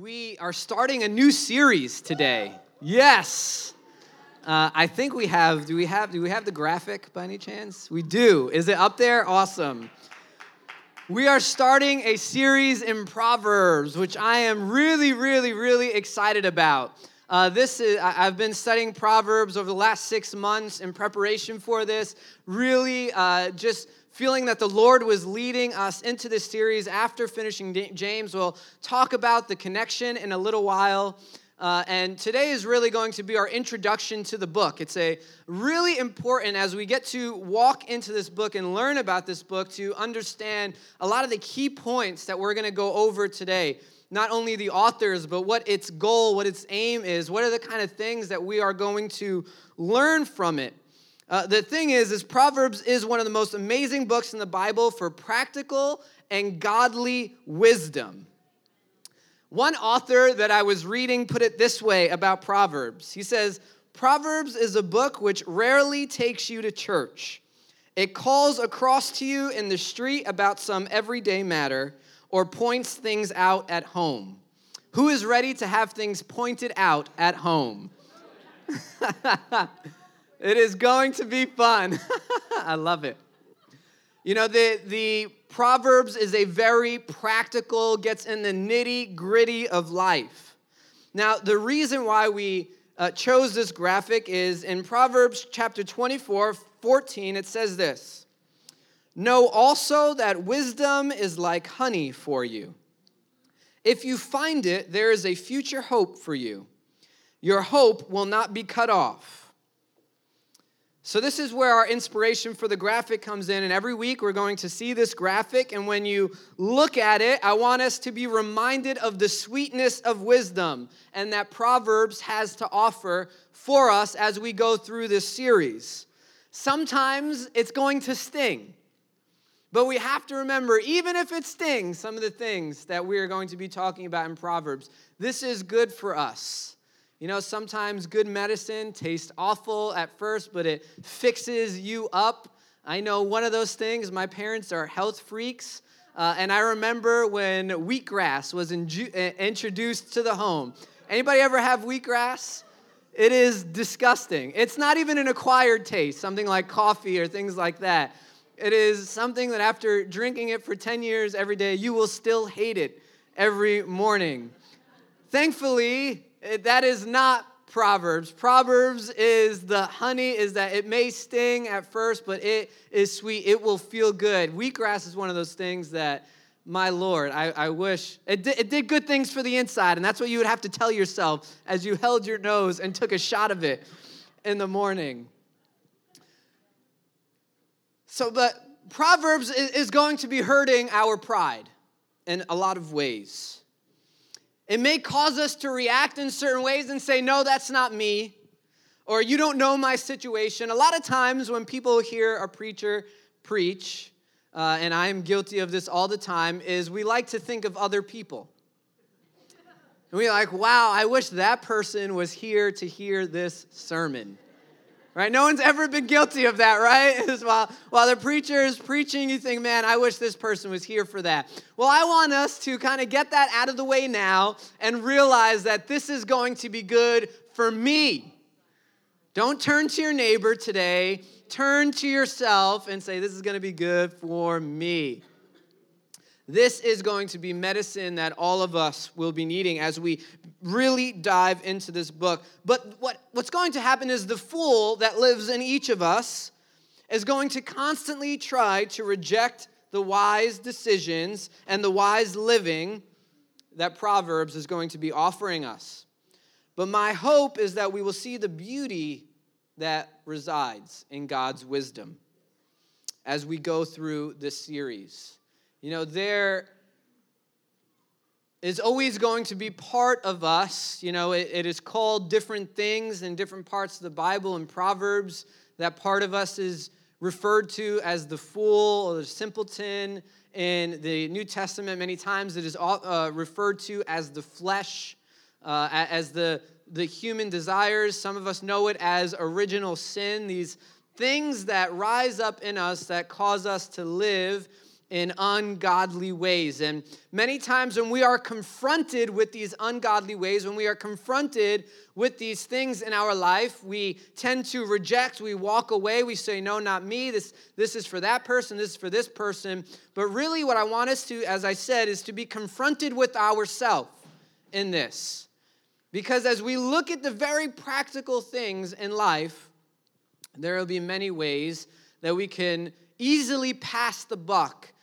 We are starting a new series today. Yes. Uh, I think we have. Do we have? Do we have the graphic by any chance? We do. Is it up there? Awesome. We are starting a series in Proverbs, which I am really, really, really excited about. Uh, this is I've been studying Proverbs over the last six months in preparation for this. Really, uh, just feeling that the Lord was leading us into this series after finishing James. We'll talk about the connection in a little while. Uh, and today is really going to be our introduction to the book. It's a really important as we get to walk into this book and learn about this book to understand a lot of the key points that we're going to go over today. Not only the authors, but what its goal, what its aim is, what are the kind of things that we are going to learn from it. Uh, the thing is, is Proverbs is one of the most amazing books in the Bible for practical and godly wisdom. One author that I was reading put it this way about Proverbs. He says, Proverbs is a book which rarely takes you to church. It calls across to you in the street about some everyday matter or points things out at home. Who is ready to have things pointed out at home? It is going to be fun. I love it. You know, the, the Proverbs is a very practical, gets in the nitty gritty of life. Now, the reason why we uh, chose this graphic is in Proverbs chapter 24, 14, it says this Know also that wisdom is like honey for you. If you find it, there is a future hope for you. Your hope will not be cut off. So, this is where our inspiration for the graphic comes in. And every week we're going to see this graphic. And when you look at it, I want us to be reminded of the sweetness of wisdom and that Proverbs has to offer for us as we go through this series. Sometimes it's going to sting. But we have to remember, even if it stings, some of the things that we are going to be talking about in Proverbs, this is good for us. You know, sometimes good medicine tastes awful at first, but it fixes you up. I know one of those things, my parents are health freaks. Uh, and I remember when wheatgrass was inju- uh, introduced to the home. Anybody ever have wheatgrass? It is disgusting. It's not even an acquired taste, something like coffee or things like that. It is something that after drinking it for 10 years every day, you will still hate it every morning. Thankfully, Uh, that is not Proverbs. Proverbs is the honey, is that it may sting at first, but it is sweet. It will feel good. Wheatgrass is one of those things that, my Lord, I, I wish it did, it did good things for the inside. And that's what you would have to tell yourself as you held your nose and took a shot of it in the morning. So, but Proverbs is going to be hurting our pride in a lot of ways. It may cause us to react in certain ways and say, No, that's not me, or you don't know my situation. A lot of times when people hear a preacher preach, uh, and I'm guilty of this all the time, is we like to think of other people. And we're like, wow, I wish that person was here to hear this sermon right? No one's ever been guilty of that, right? while, while the preacher is preaching, you think, man, I wish this person was here for that. Well, I want us to kind of get that out of the way now and realize that this is going to be good for me. Don't turn to your neighbor today, turn to yourself and say, this is going to be good for me. This is going to be medicine that all of us will be needing as we really dive into this book. But what, what's going to happen is the fool that lives in each of us is going to constantly try to reject the wise decisions and the wise living that Proverbs is going to be offering us. But my hope is that we will see the beauty that resides in God's wisdom as we go through this series. You know, there is always going to be part of us. You know, it, it is called different things in different parts of the Bible and Proverbs. That part of us is referred to as the fool or the simpleton. In the New Testament, many times it is uh, referred to as the flesh, uh, as the, the human desires. Some of us know it as original sin, these things that rise up in us that cause us to live in ungodly ways. And many times when we are confronted with these ungodly ways, when we are confronted with these things in our life, we tend to reject, we walk away, we say, No, not me. This, this is for that person, this is for this person. But really, what I want us to, as I said, is to be confronted with ourselves in this. Because as we look at the very practical things in life, there will be many ways that we can easily pass the buck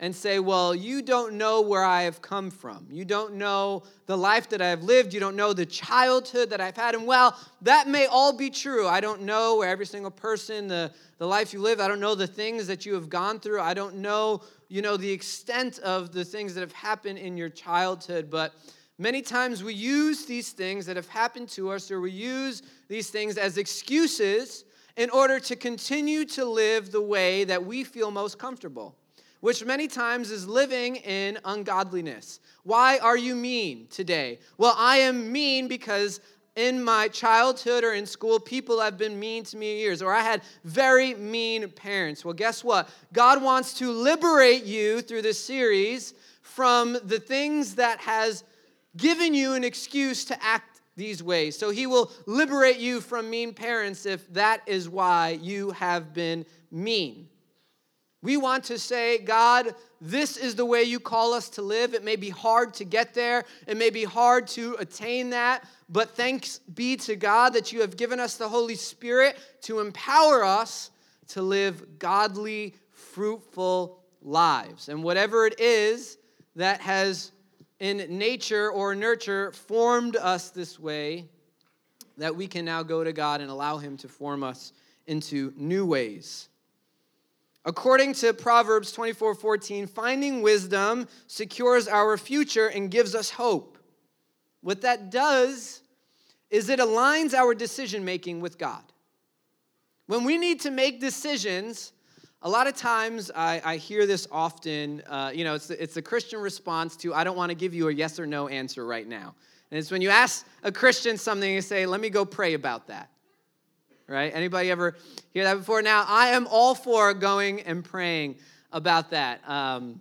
and say, Well, you don't know where I have come from. You don't know the life that I have lived. You don't know the childhood that I've had. And well, that may all be true. I don't know where every single person, the, the life you live, I don't know the things that you have gone through. I don't know, you know, the extent of the things that have happened in your childhood. But many times we use these things that have happened to us, or we use these things as excuses in order to continue to live the way that we feel most comfortable which many times is living in ungodliness. Why are you mean today? Well, I am mean because in my childhood or in school, people have been mean to me years, or I had very mean parents. Well, guess what? God wants to liberate you through this series from the things that has given you an excuse to act these ways. So he will liberate you from mean parents if that is why you have been mean. We want to say, God, this is the way you call us to live. It may be hard to get there, it may be hard to attain that, but thanks be to God that you have given us the Holy Spirit to empower us to live godly, fruitful lives. And whatever it is that has in nature or nurture formed us this way, that we can now go to God and allow Him to form us into new ways. According to Proverbs 24 14, finding wisdom secures our future and gives us hope. What that does is it aligns our decision making with God. When we need to make decisions, a lot of times I, I hear this often. Uh, you know, it's the, it's the Christian response to, I don't want to give you a yes or no answer right now. And it's when you ask a Christian something, you say, let me go pray about that right? Anybody ever hear that before? Now, I am all for going and praying about that. Um,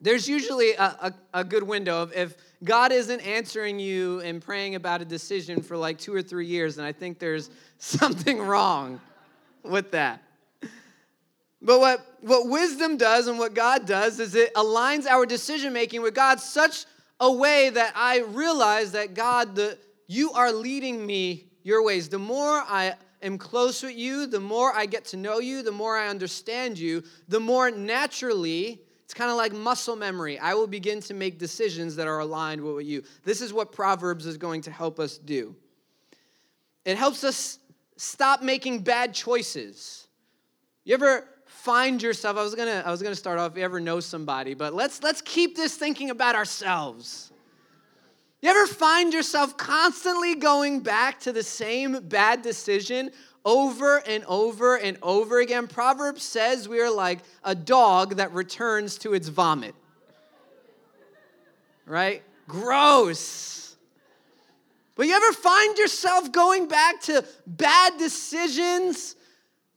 there's usually a, a, a, good window of if God isn't answering you and praying about a decision for like two or three years, and I think there's something wrong with that. But what, what wisdom does and what God does is it aligns our decision making with God such a way that I realize that God, the, you are leading me your ways. The more I am close with you, the more I get to know you, the more I understand you, the more naturally, it's kind of like muscle memory. I will begin to make decisions that are aligned with you. This is what Proverbs is going to help us do. It helps us stop making bad choices. You ever find yourself, I was gonna, I was gonna start off, you ever know somebody, but let's let's keep this thinking about ourselves. You ever find yourself constantly going back to the same bad decision over and over and over again? Proverbs says we are like a dog that returns to its vomit. Right? Gross. But you ever find yourself going back to bad decisions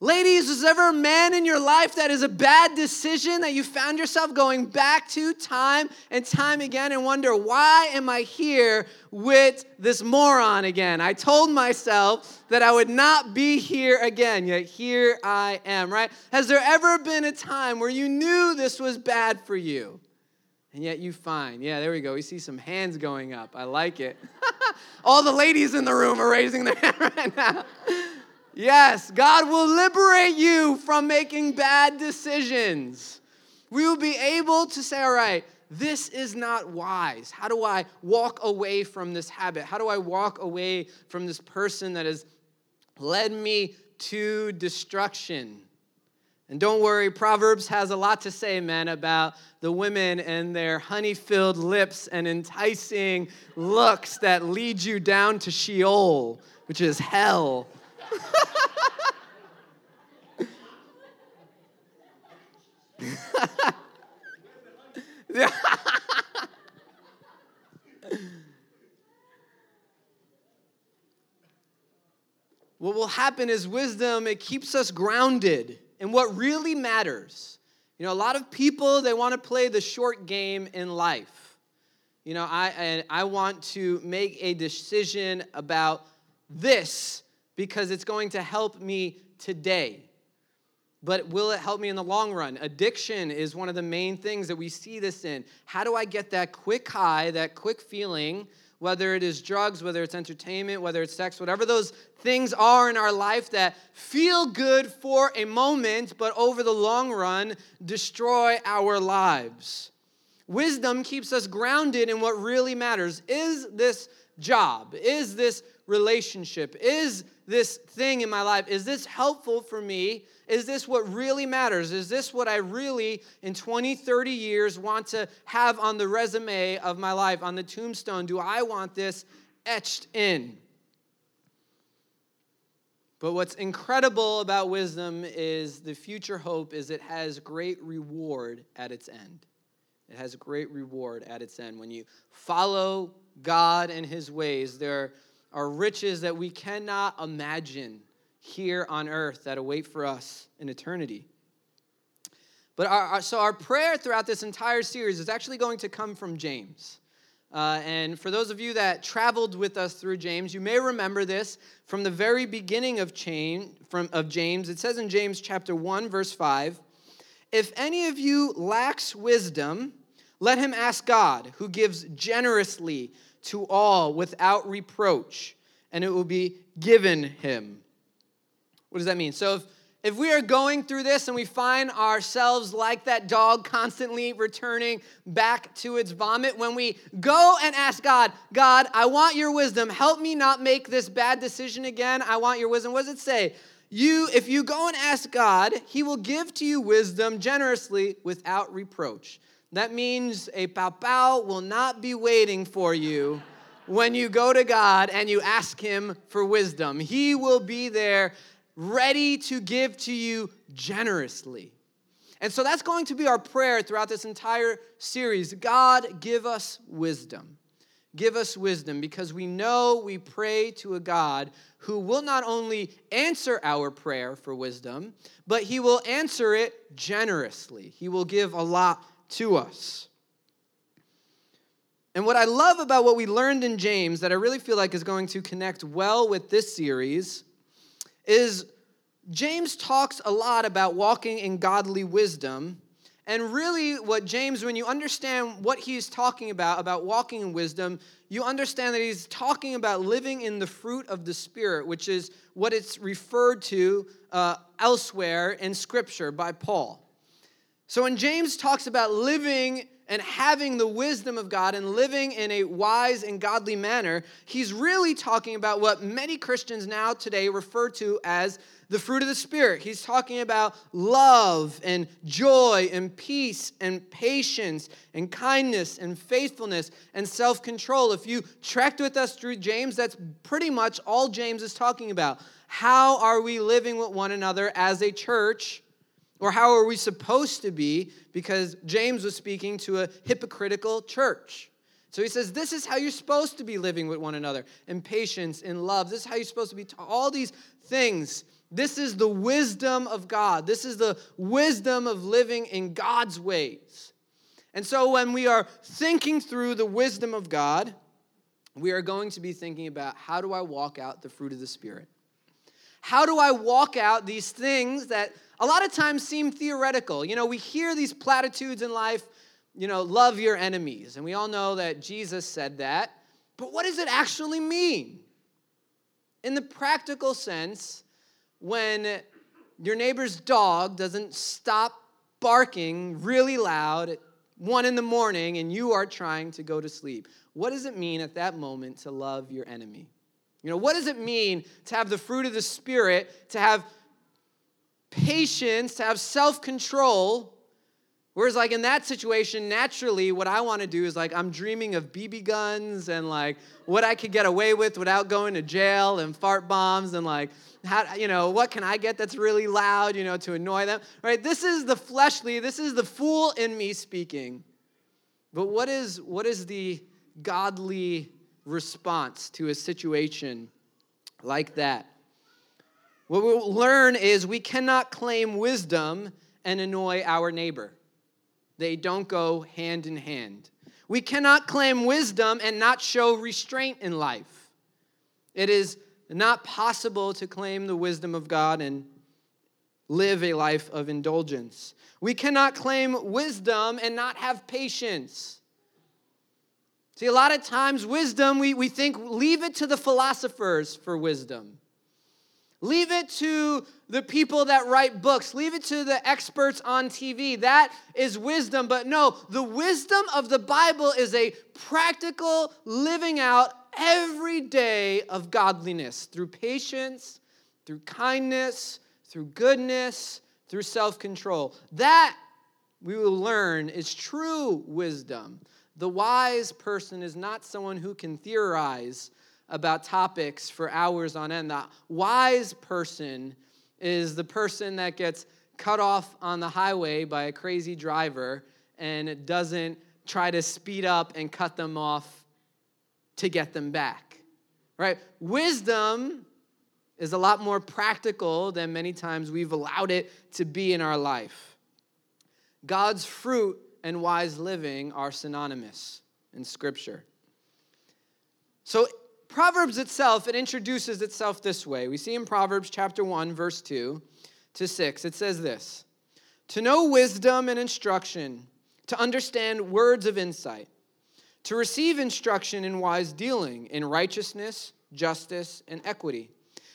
Ladies, is there ever a man in your life that is a bad decision that you found yourself going back to time and time again and wonder, why am I here with this moron again? I told myself that I would not be here again, yet here I am, right? Has there ever been a time where you knew this was bad for you? And yet you find, yeah, there we go. We see some hands going up. I like it. All the ladies in the room are raising their hand right now. Yes, God will liberate you from making bad decisions. We will be able to say, all right, this is not wise. How do I walk away from this habit? How do I walk away from this person that has led me to destruction? And don't worry, Proverbs has a lot to say, man, about the women and their honey filled lips and enticing looks that lead you down to Sheol, which is hell. what will happen is wisdom, it keeps us grounded in what really matters. You know, a lot of people, they want to play the short game in life. You know, I, and I want to make a decision about this because it's going to help me today. But will it help me in the long run? Addiction is one of the main things that we see this in. How do I get that quick high, that quick feeling, whether it is drugs, whether it's entertainment, whether it's sex, whatever those things are in our life that feel good for a moment, but over the long run destroy our lives? Wisdom keeps us grounded in what really matters. Is this job? Is this relationship? Is this thing in my life, is this helpful for me? Is this what really matters? Is this what I really, in 20, 30 years, want to have on the resume of my life, on the tombstone? Do I want this etched in? But what's incredible about wisdom is the future hope is it has great reward at its end. It has great reward at its end. When you follow God and his ways, there are riches that we cannot imagine here on earth that await for us in eternity. But our, our, so our prayer throughout this entire series is actually going to come from James. Uh, and for those of you that traveled with us through James, you may remember this from the very beginning of, chain, from, of James. It says in James chapter 1, verse 5 If any of you lacks wisdom, let him ask God, who gives generously to all without reproach, and it will be given him. What does that mean? So if if we are going through this and we find ourselves like that dog constantly returning back to its vomit, when we go and ask God, God, I want your wisdom. Help me not make this bad decision again. I want your wisdom. What does it say? You, if you go and ask God, He will give to you wisdom generously without reproach. That means a papao will not be waiting for you when you go to God and you ask Him for wisdom. He will be there ready to give to you generously. And so that's going to be our prayer throughout this entire series. God, give us wisdom. Give us wisdom because we know we pray to a God who will not only answer our prayer for wisdom, but he will answer it generously. He will give a lot to us. And what I love about what we learned in James that I really feel like is going to connect well with this series is James talks a lot about walking in godly wisdom. And really, what James, when you understand what he's talking about, about walking in wisdom, you understand that he's talking about living in the fruit of the Spirit, which is what it's referred to uh, elsewhere in Scripture by Paul. So when James talks about living and having the wisdom of God and living in a wise and godly manner, he's really talking about what many Christians now today refer to as the fruit of the Spirit. He's talking about love and joy and peace and patience and kindness and faithfulness and self control. If you trekked with us through James, that's pretty much all James is talking about. How are we living with one another as a church? Or how are we supposed to be? Because James was speaking to a hypocritical church. So he says, This is how you're supposed to be living with one another in patience, in love. This is how you're supposed to be. All these things. This is the wisdom of God. This is the wisdom of living in God's ways. And so when we are thinking through the wisdom of God, we are going to be thinking about how do I walk out the fruit of the Spirit? How do I walk out these things that a lot of times seem theoretical. You know, we hear these platitudes in life, you know, love your enemies. And we all know that Jesus said that. But what does it actually mean? In the practical sense, when your neighbor's dog doesn't stop barking really loud at one in the morning and you are trying to go to sleep, what does it mean at that moment to love your enemy? You know, what does it mean to have the fruit of the Spirit, to have patience, to have self control. Whereas, like in that situation, naturally, what I want to do is like, I'm dreaming of BB guns and like what I could get away with without going to jail and fart bombs and like, how, you know, what can I get that's really loud, you know, to annoy them, right? This is the fleshly, this is the fool in me speaking. But what is, what is the godly response to a situation like that? What we'll learn is we cannot claim wisdom and annoy our neighbor. They don't go hand in hand. We cannot claim wisdom and not show restraint in life. It is not possible to claim the wisdom of God and live a life of indulgence. We cannot claim wisdom and not have patience. See, a lot of times, wisdom, we, we think, leave it to the philosophers for wisdom. Leave it to the people that write books. Leave it to the experts on TV. That is wisdom. But no, the wisdom of the Bible is a practical living out every day of godliness through patience, through kindness, through goodness, through self control. That we will learn is true wisdom. The wise person is not someone who can theorize about topics for hours on end. The wise person is the person that gets cut off on the highway by a crazy driver and doesn't try to speed up and cut them off to get them back. Right? Wisdom is a lot more practical than many times we've allowed it to be in our life. God's fruit and wise living are synonymous in Scripture. So, Proverbs itself, it introduces itself this way. We see in Proverbs chapter 1, verse 2 to 6, it says this To know wisdom and instruction, to understand words of insight, to receive instruction in wise dealing, in righteousness, justice, and equity,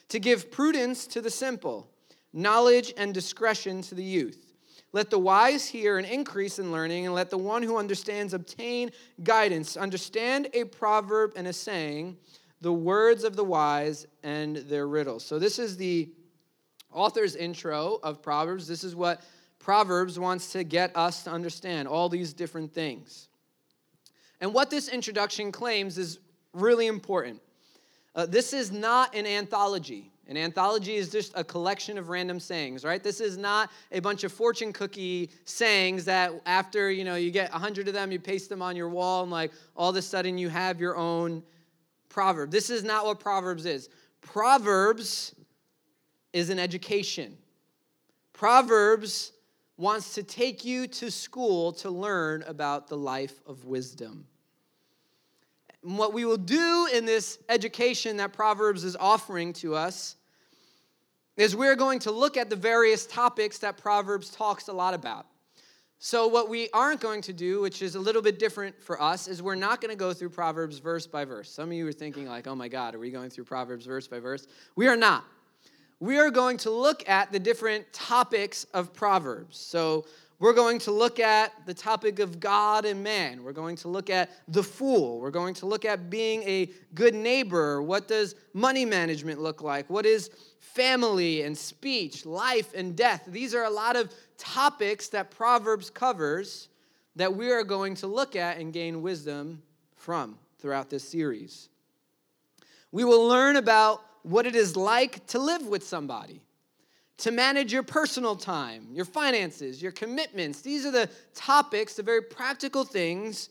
to give prudence to the simple, knowledge and discretion to the youth. Let the wise hear and increase in learning, and let the one who understands obtain guidance. Understand a proverb and a saying the words of the wise and their riddles. So, this is the author's intro of Proverbs. This is what Proverbs wants to get us to understand all these different things. And what this introduction claims is really important. Uh, this is not an anthology. An anthology is just a collection of random sayings, right? This is not a bunch of fortune cookie sayings that after, you know, you get a 100 of them, you paste them on your wall and like all of a sudden you have your own proverb. This is not what Proverbs is. Proverbs is an education. Proverbs wants to take you to school to learn about the life of wisdom. And what we will do in this education that Proverbs is offering to us is we're going to look at the various topics that Proverbs talks a lot about. So, what we aren't going to do, which is a little bit different for us, is we're not going to go through Proverbs verse by verse. Some of you are thinking, like, oh my God, are we going through Proverbs verse by verse? We are not. We are going to look at the different topics of Proverbs. So, we're going to look at the topic of God and man. We're going to look at the fool. We're going to look at being a good neighbor. What does money management look like? What is family and speech, life and death? These are a lot of topics that Proverbs covers that we are going to look at and gain wisdom from throughout this series. We will learn about what it is like to live with somebody, to manage your personal time, your finances, your commitments. These are the topics, the very practical things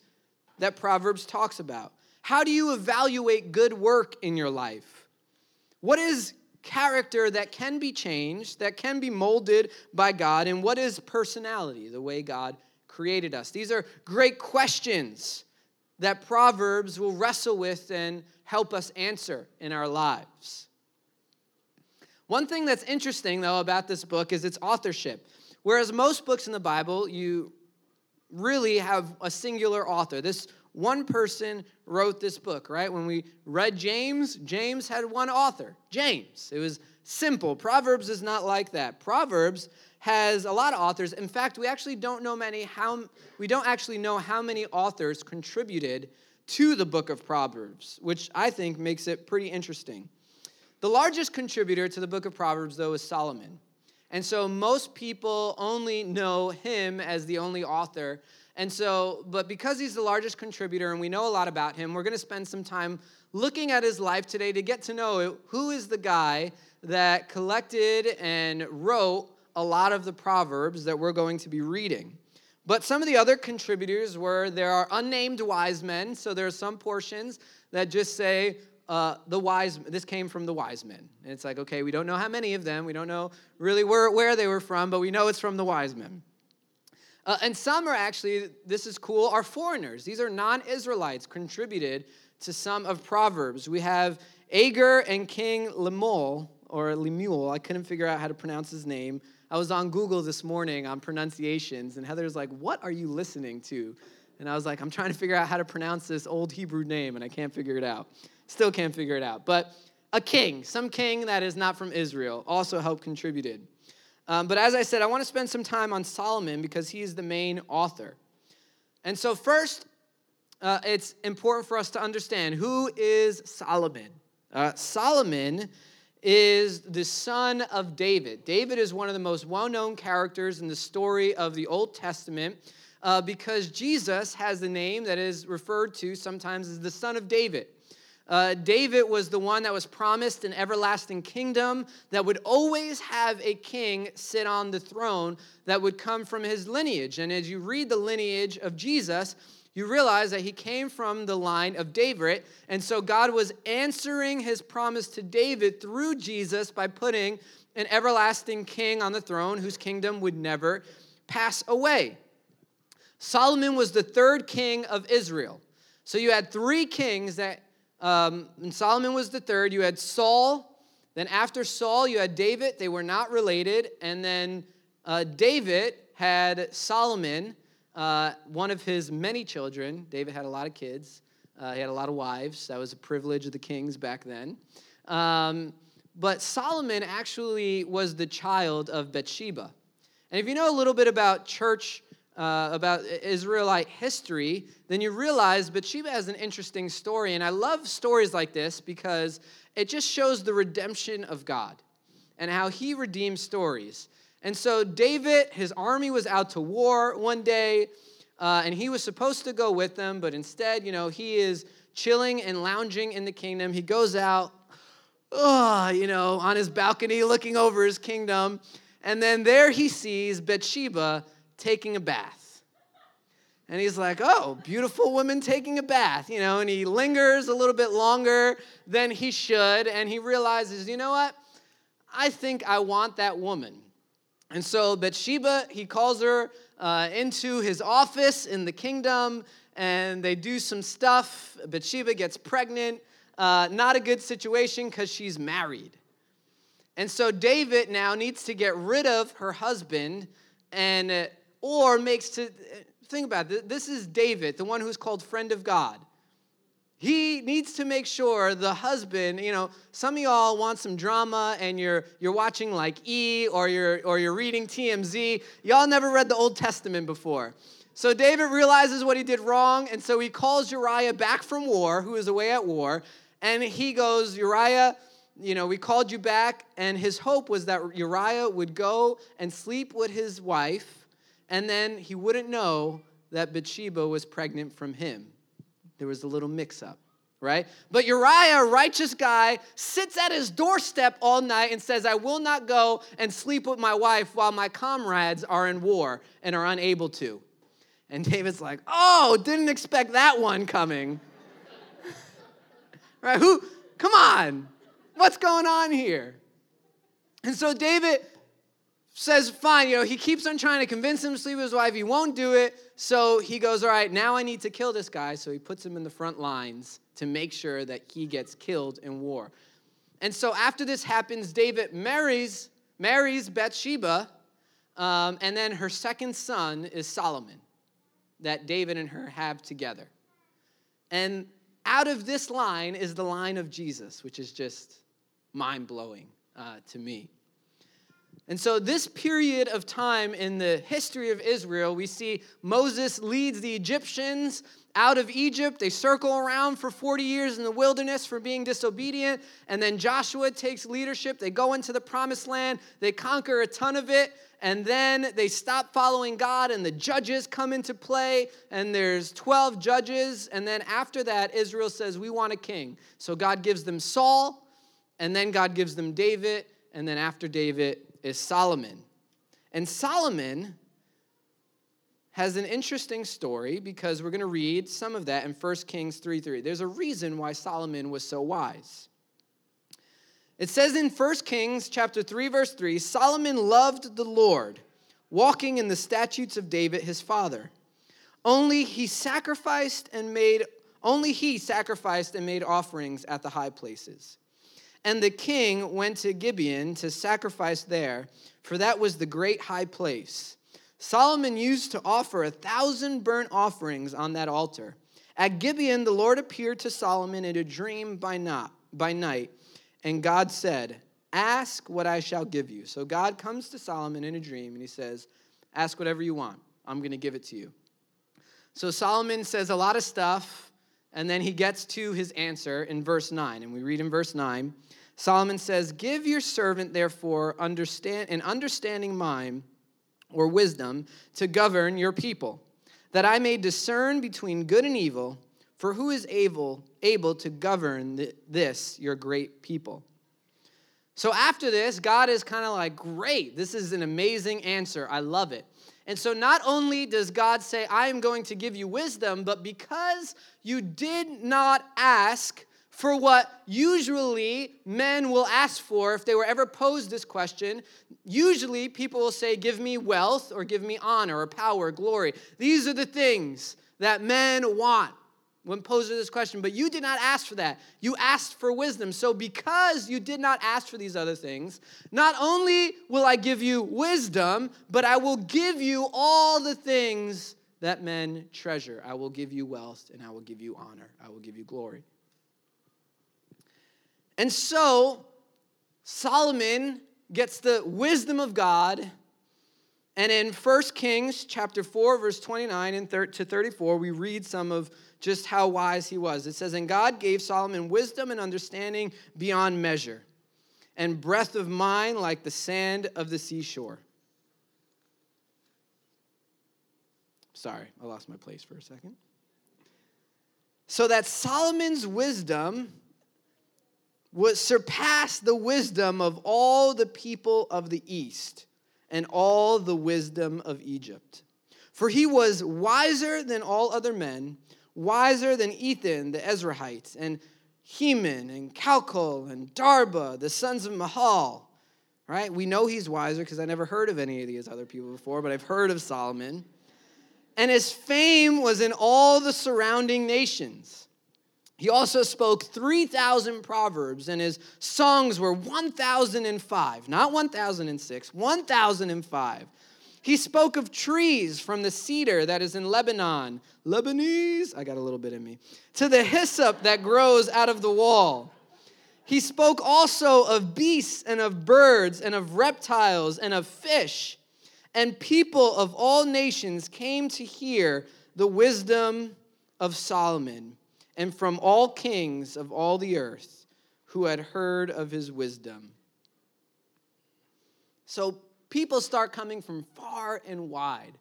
that Proverbs talks about. How do you evaluate good work in your life? What is character that can be changed, that can be molded by God, and what is personality, the way God created us? These are great questions that Proverbs will wrestle with and help us answer in our lives. One thing that's interesting, though, about this book is its authorship. Whereas most books in the Bible, you really have a singular author. This one person wrote this book, right? When we read James, James had one author, James. It was simple. Proverbs is not like that. Proverbs has a lot of authors. In fact, we actually don't know many how we don't actually know how many authors contributed to the book of Proverbs, which I think makes it pretty interesting. The largest contributor to the book of Proverbs though is Solomon. And so most people only know him as the only author and so, but because he's the largest contributor and we know a lot about him, we're going to spend some time looking at his life today to get to know who is the guy that collected and wrote a lot of the Proverbs that we're going to be reading. But some of the other contributors were there are unnamed wise men, so there are some portions that just say uh, the wise, this came from the wise men. And it's like, okay, we don't know how many of them. We don't know really where, where they were from, but we know it's from the wise men. Uh, and some are actually, this is cool, are foreigners. These are non Israelites contributed to some of Proverbs. We have Agur and King Lemuel, or Lemuel, I couldn't figure out how to pronounce his name. I was on Google this morning on pronunciations, and Heather's like, What are you listening to? And I was like, I'm trying to figure out how to pronounce this old Hebrew name, and I can't figure it out. Still can't figure it out. But a king, some king that is not from Israel, also helped contributed. Um, but as I said, I want to spend some time on Solomon because he is the main author. And so, first, uh, it's important for us to understand who is Solomon. Uh, Solomon is the son of David. David is one of the most well known characters in the story of the Old Testament uh, because Jesus has the name that is referred to sometimes as the son of David. Uh, David was the one that was promised an everlasting kingdom that would always have a king sit on the throne that would come from his lineage. And as you read the lineage of Jesus, you realize that he came from the line of David. And so God was answering his promise to David through Jesus by putting an everlasting king on the throne whose kingdom would never pass away. Solomon was the third king of Israel. So you had three kings that um, and Solomon was the third. You had Saul. Then after Saul, you had David. They were not related. And then uh, David had Solomon, uh, one of his many children. David had a lot of kids. Uh, he had a lot of wives. That was a privilege of the kings back then. Um, but Solomon actually was the child of Bathsheba. And if you know a little bit about church uh, about Israelite history, then you realize Bathsheba has an interesting story. And I love stories like this because it just shows the redemption of God and how he redeems stories. And so, David, his army was out to war one day, uh, and he was supposed to go with them, but instead, you know, he is chilling and lounging in the kingdom. He goes out, oh, you know, on his balcony looking over his kingdom. And then there he sees Bathsheba taking a bath. And he's like, oh, beautiful woman taking a bath, you know, and he lingers a little bit longer than he should. And he realizes, you know what? I think I want that woman. And so Bathsheba, he calls her uh, into his office in the kingdom, and they do some stuff. Bathsheba gets pregnant. Uh, not a good situation because she's married. And so David now needs to get rid of her husband and or makes to uh, think about it. This is David, the one who's called friend of God. He needs to make sure the husband, you know, some of y'all want some drama and you're you're watching like E or you're or you're reading TMZ. Y'all never read the Old Testament before. So David realizes what he did wrong, and so he calls Uriah back from war, who is away at war, and he goes, Uriah, you know, we called you back, and his hope was that Uriah would go and sleep with his wife and then he wouldn't know that Bathsheba was pregnant from him. There was a little mix up, right? But Uriah, a righteous guy, sits at his doorstep all night and says, I will not go and sleep with my wife while my comrades are in war and are unable to. And David's like, oh, didn't expect that one coming. right? Who, come on, what's going on here? And so David says, fine, you know, he keeps on trying to convince him to sleep with his wife. He won't do it. So he goes, all right, now I need to kill this guy. So he puts him in the front lines to make sure that he gets killed in war. And so after this happens, David marries, marries Bathsheba, um, and then her second son is Solomon, that David and her have together. And out of this line is the line of Jesus, which is just mind blowing uh, to me. And so, this period of time in the history of Israel, we see Moses leads the Egyptians out of Egypt. They circle around for 40 years in the wilderness for being disobedient. And then Joshua takes leadership. They go into the promised land, they conquer a ton of it. And then they stop following God, and the judges come into play. And there's 12 judges. And then after that, Israel says, We want a king. So God gives them Saul, and then God gives them David. And then after David, is Solomon. And Solomon has an interesting story because we're going to read some of that in 1 Kings 3 3. There's a reason why Solomon was so wise. It says in 1 Kings chapter 3 verse 3, Solomon loved the Lord, walking in the statutes of David his father. Only he sacrificed and made only he sacrificed and made offerings at the high places. And the king went to Gibeon to sacrifice there, for that was the great high place. Solomon used to offer a thousand burnt offerings on that altar. At Gibeon, the Lord appeared to Solomon in a dream by, not, by night, and God said, Ask what I shall give you. So God comes to Solomon in a dream, and he says, Ask whatever you want. I'm going to give it to you. So Solomon says a lot of stuff, and then he gets to his answer in verse 9. And we read in verse 9 Solomon says, Give your servant, therefore, understand, an understanding mind or wisdom to govern your people, that I may discern between good and evil, for who is able, able to govern this, your great people? So after this, God is kind of like, Great, this is an amazing answer. I love it. And so not only does God say, I am going to give you wisdom, but because you did not ask, for what usually men will ask for if they were ever posed this question. Usually people will say, Give me wealth or give me honor or power, or glory. These are the things that men want when posed this question. But you did not ask for that. You asked for wisdom. So because you did not ask for these other things, not only will I give you wisdom, but I will give you all the things that men treasure. I will give you wealth and I will give you honor. I will give you glory. And so Solomon gets the wisdom of God. And in 1 Kings chapter 4, verse 29 and to 34, we read some of just how wise he was. It says, And God gave Solomon wisdom and understanding beyond measure, and breadth of mind like the sand of the seashore. Sorry, I lost my place for a second. So that Solomon's wisdom was surpassed the wisdom of all the people of the east and all the wisdom of Egypt. For he was wiser than all other men, wiser than Ethan the Ezrahite, and Heman, and Calcol, and Darda, the sons of Mahol. Right? We know he's wiser because I never heard of any of these other people before, but I've heard of Solomon. And his fame was in all the surrounding nations. He also spoke 3,000 proverbs, and his songs were 1,005, not 1,006, 1,005. He spoke of trees from the cedar that is in Lebanon, Lebanese, I got a little bit in me, to the hyssop that grows out of the wall. He spoke also of beasts and of birds and of reptiles and of fish. And people of all nations came to hear the wisdom of Solomon and from all kings of all the earth who had heard of his wisdom. So people start coming from far and wide.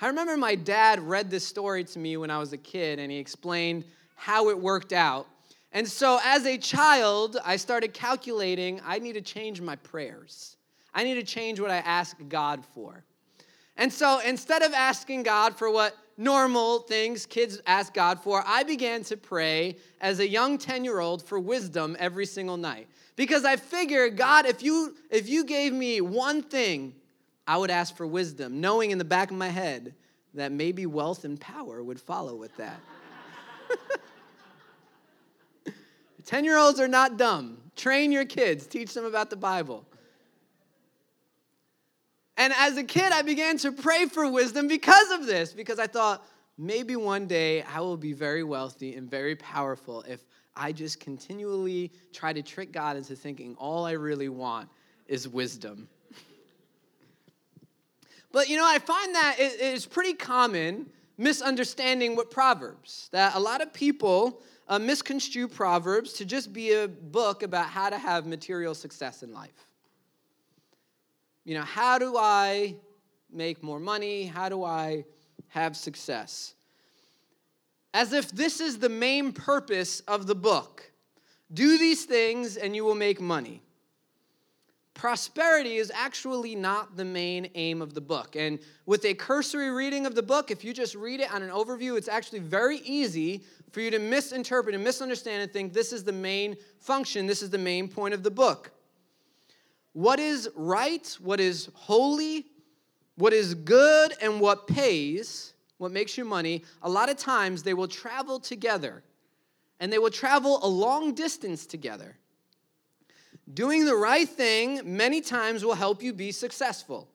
I remember my dad read this story to me when I was a kid, and he explained how it worked out. And so, as a child, I started calculating I need to change my prayers. I need to change what I ask God for. And so, instead of asking God for what normal things kids ask God for, I began to pray as a young 10 year old for wisdom every single night. Because I figured, God, if you, if you gave me one thing, I would ask for wisdom, knowing in the back of my head that maybe wealth and power would follow with that. 10 year olds are not dumb. Train your kids, teach them about the Bible. And as a kid, I began to pray for wisdom because of this, because I thought maybe one day I will be very wealthy and very powerful if I just continually try to trick God into thinking all I really want is wisdom. But you know, I find that it is pretty common misunderstanding what Proverbs, that a lot of people uh, misconstrue Proverbs to just be a book about how to have material success in life you know, how do I make more money? How do I have success? As if this is the main purpose of the book. Do these things and you will make money. Prosperity is actually not the main aim of the book. And with a cursory reading of the book, if you just read it on an overview, it's actually very easy for you to misinterpret and misunderstand and think this is the main function, this is the main point of the book. What is right, what is holy, what is good, and what pays, what makes you money, a lot of times they will travel together and they will travel a long distance together. Doing the right thing many times will help you be successful.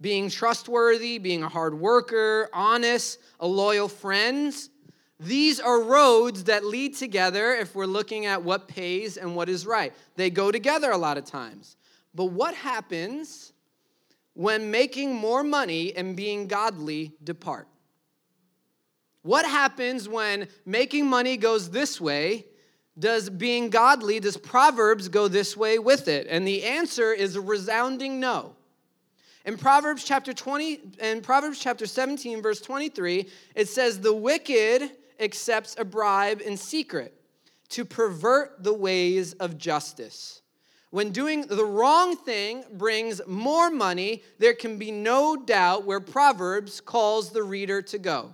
Being trustworthy, being a hard worker, honest, a loyal friend, these are roads that lead together if we're looking at what pays and what is right. They go together a lot of times. But what happens when making more money and being godly depart? What happens when making money goes this way? Does being godly, does Proverbs go this way with it? And the answer is a resounding no. In Proverbs chapter 20 and Proverbs chapter 17 verse 23, it says the wicked accepts a bribe in secret to pervert the ways of justice. When doing the wrong thing brings more money, there can be no doubt where Proverbs calls the reader to go.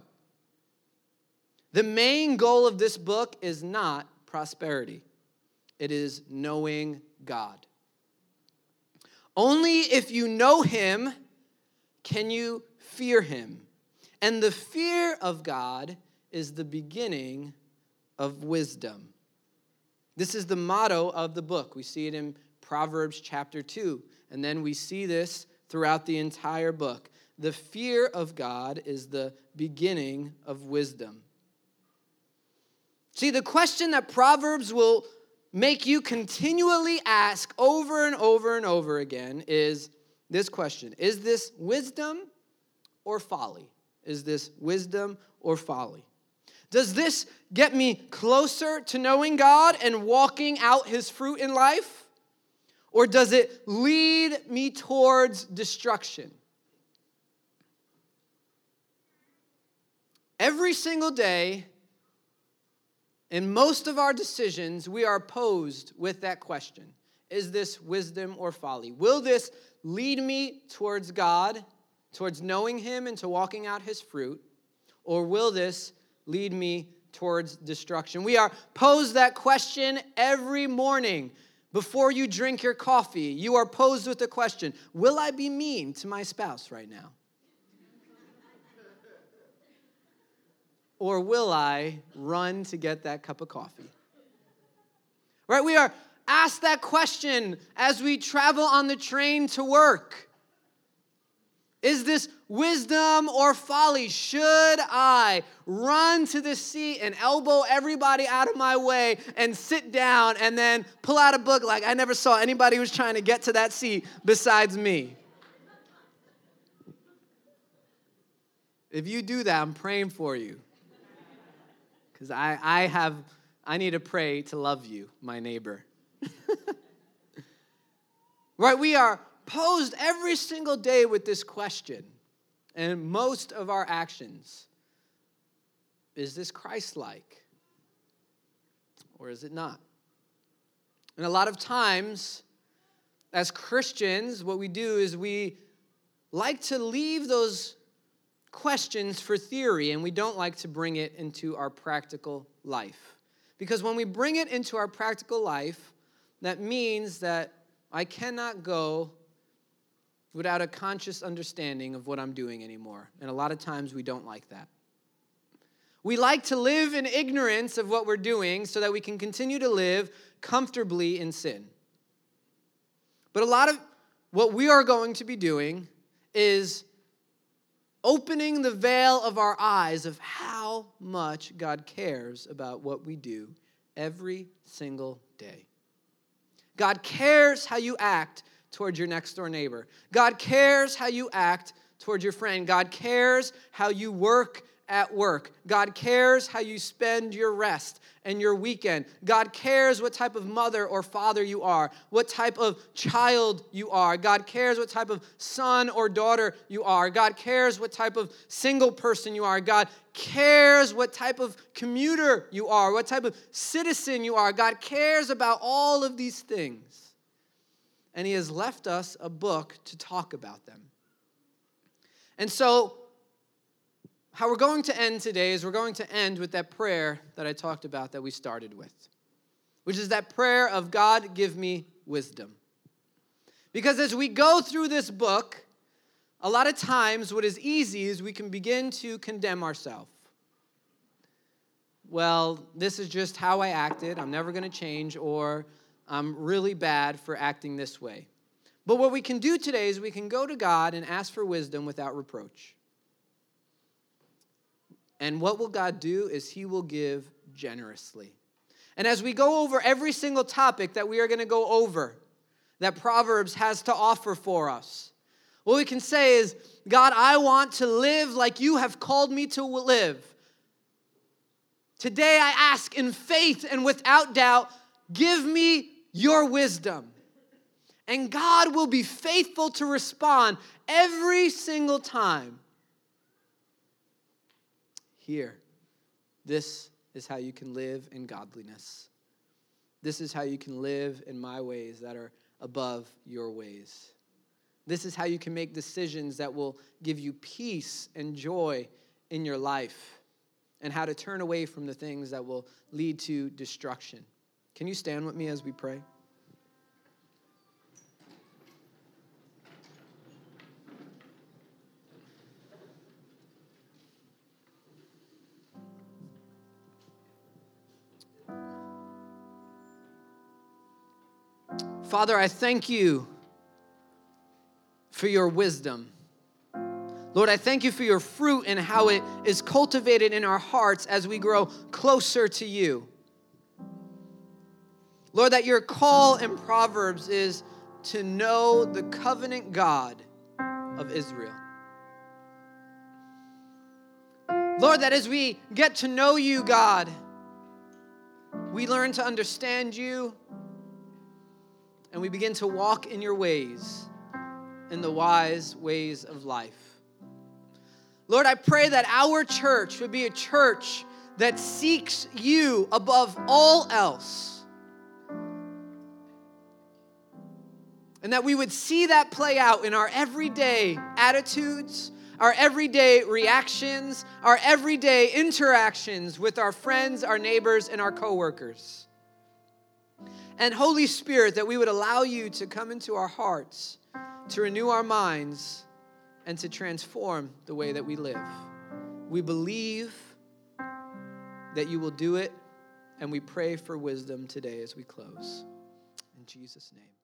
The main goal of this book is not prosperity, it is knowing God. Only if you know Him can you fear Him. And the fear of God is the beginning of wisdom. This is the motto of the book. We see it in Proverbs chapter 2, and then we see this throughout the entire book. The fear of God is the beginning of wisdom. See, the question that Proverbs will make you continually ask over and over and over again is this question Is this wisdom or folly? Is this wisdom or folly? Does this get me closer to knowing God and walking out his fruit in life? Or does it lead me towards destruction? Every single day, in most of our decisions, we are posed with that question Is this wisdom or folly? Will this lead me towards God, towards knowing Him and to walking out His fruit? Or will this lead me towards destruction? We are posed that question every morning before you drink your coffee. You are posed with the question Will I be mean to my spouse right now? Or will I run to get that cup of coffee? Right? We are asked that question as we travel on the train to work. Is this wisdom or folly? Should I run to the seat and elbow everybody out of my way and sit down and then pull out a book like I never saw anybody who was trying to get to that seat besides me? If you do that, I'm praying for you. Because I, I have, I need to pray to love you, my neighbor. right? We are posed every single day with this question, and most of our actions is this Christ like? Or is it not? And a lot of times, as Christians, what we do is we like to leave those questions for theory and we don't like to bring it into our practical life. Because when we bring it into our practical life, that means that I cannot go without a conscious understanding of what I'm doing anymore. And a lot of times we don't like that. We like to live in ignorance of what we're doing so that we can continue to live comfortably in sin. But a lot of what we are going to be doing is opening the veil of our eyes of how much God cares about what we do every single day. God cares how you act towards your next door neighbor. God cares how you act towards your friend. God cares how you work at work. God cares how you spend your rest and your weekend. God cares what type of mother or father you are, what type of child you are. God cares what type of son or daughter you are. God cares what type of single person you are. God cares what type of commuter you are, what type of citizen you are. God cares about all of these things. and He has left us a book to talk about them. And so, how we're going to end today is we're going to end with that prayer that I talked about that we started with, which is that prayer of God, give me wisdom. Because as we go through this book, a lot of times what is easy is we can begin to condemn ourselves. Well, this is just how I acted, I'm never going to change, or I'm really bad for acting this way. But what we can do today is we can go to God and ask for wisdom without reproach. And what will God do is He will give generously. And as we go over every single topic that we are going to go over, that Proverbs has to offer for us, what we can say is, God, I want to live like you have called me to live. Today I ask in faith and without doubt, give me your wisdom. And God will be faithful to respond every single time here, this is how you can live in godliness. This is how you can live in my ways that are above your ways. This is how you can make decisions that will give you peace and joy in your life, and how to turn away from the things that will lead to destruction. Can you stand with me as we pray? Father, I thank you for your wisdom. Lord, I thank you for your fruit and how it is cultivated in our hearts as we grow closer to you. Lord, that your call in Proverbs is to know the covenant God of Israel. Lord, that as we get to know you, God, we learn to understand you and we begin to walk in your ways, in the wise ways of life. Lord, I pray that our church would be a church that seeks you above all else. And that we would see that play out in our everyday attitudes, our everyday reactions, our everyday interactions with our friends, our neighbors, and our coworkers. And Holy Spirit, that we would allow you to come into our hearts, to renew our minds, and to transform the way that we live. We believe that you will do it, and we pray for wisdom today as we close. In Jesus' name.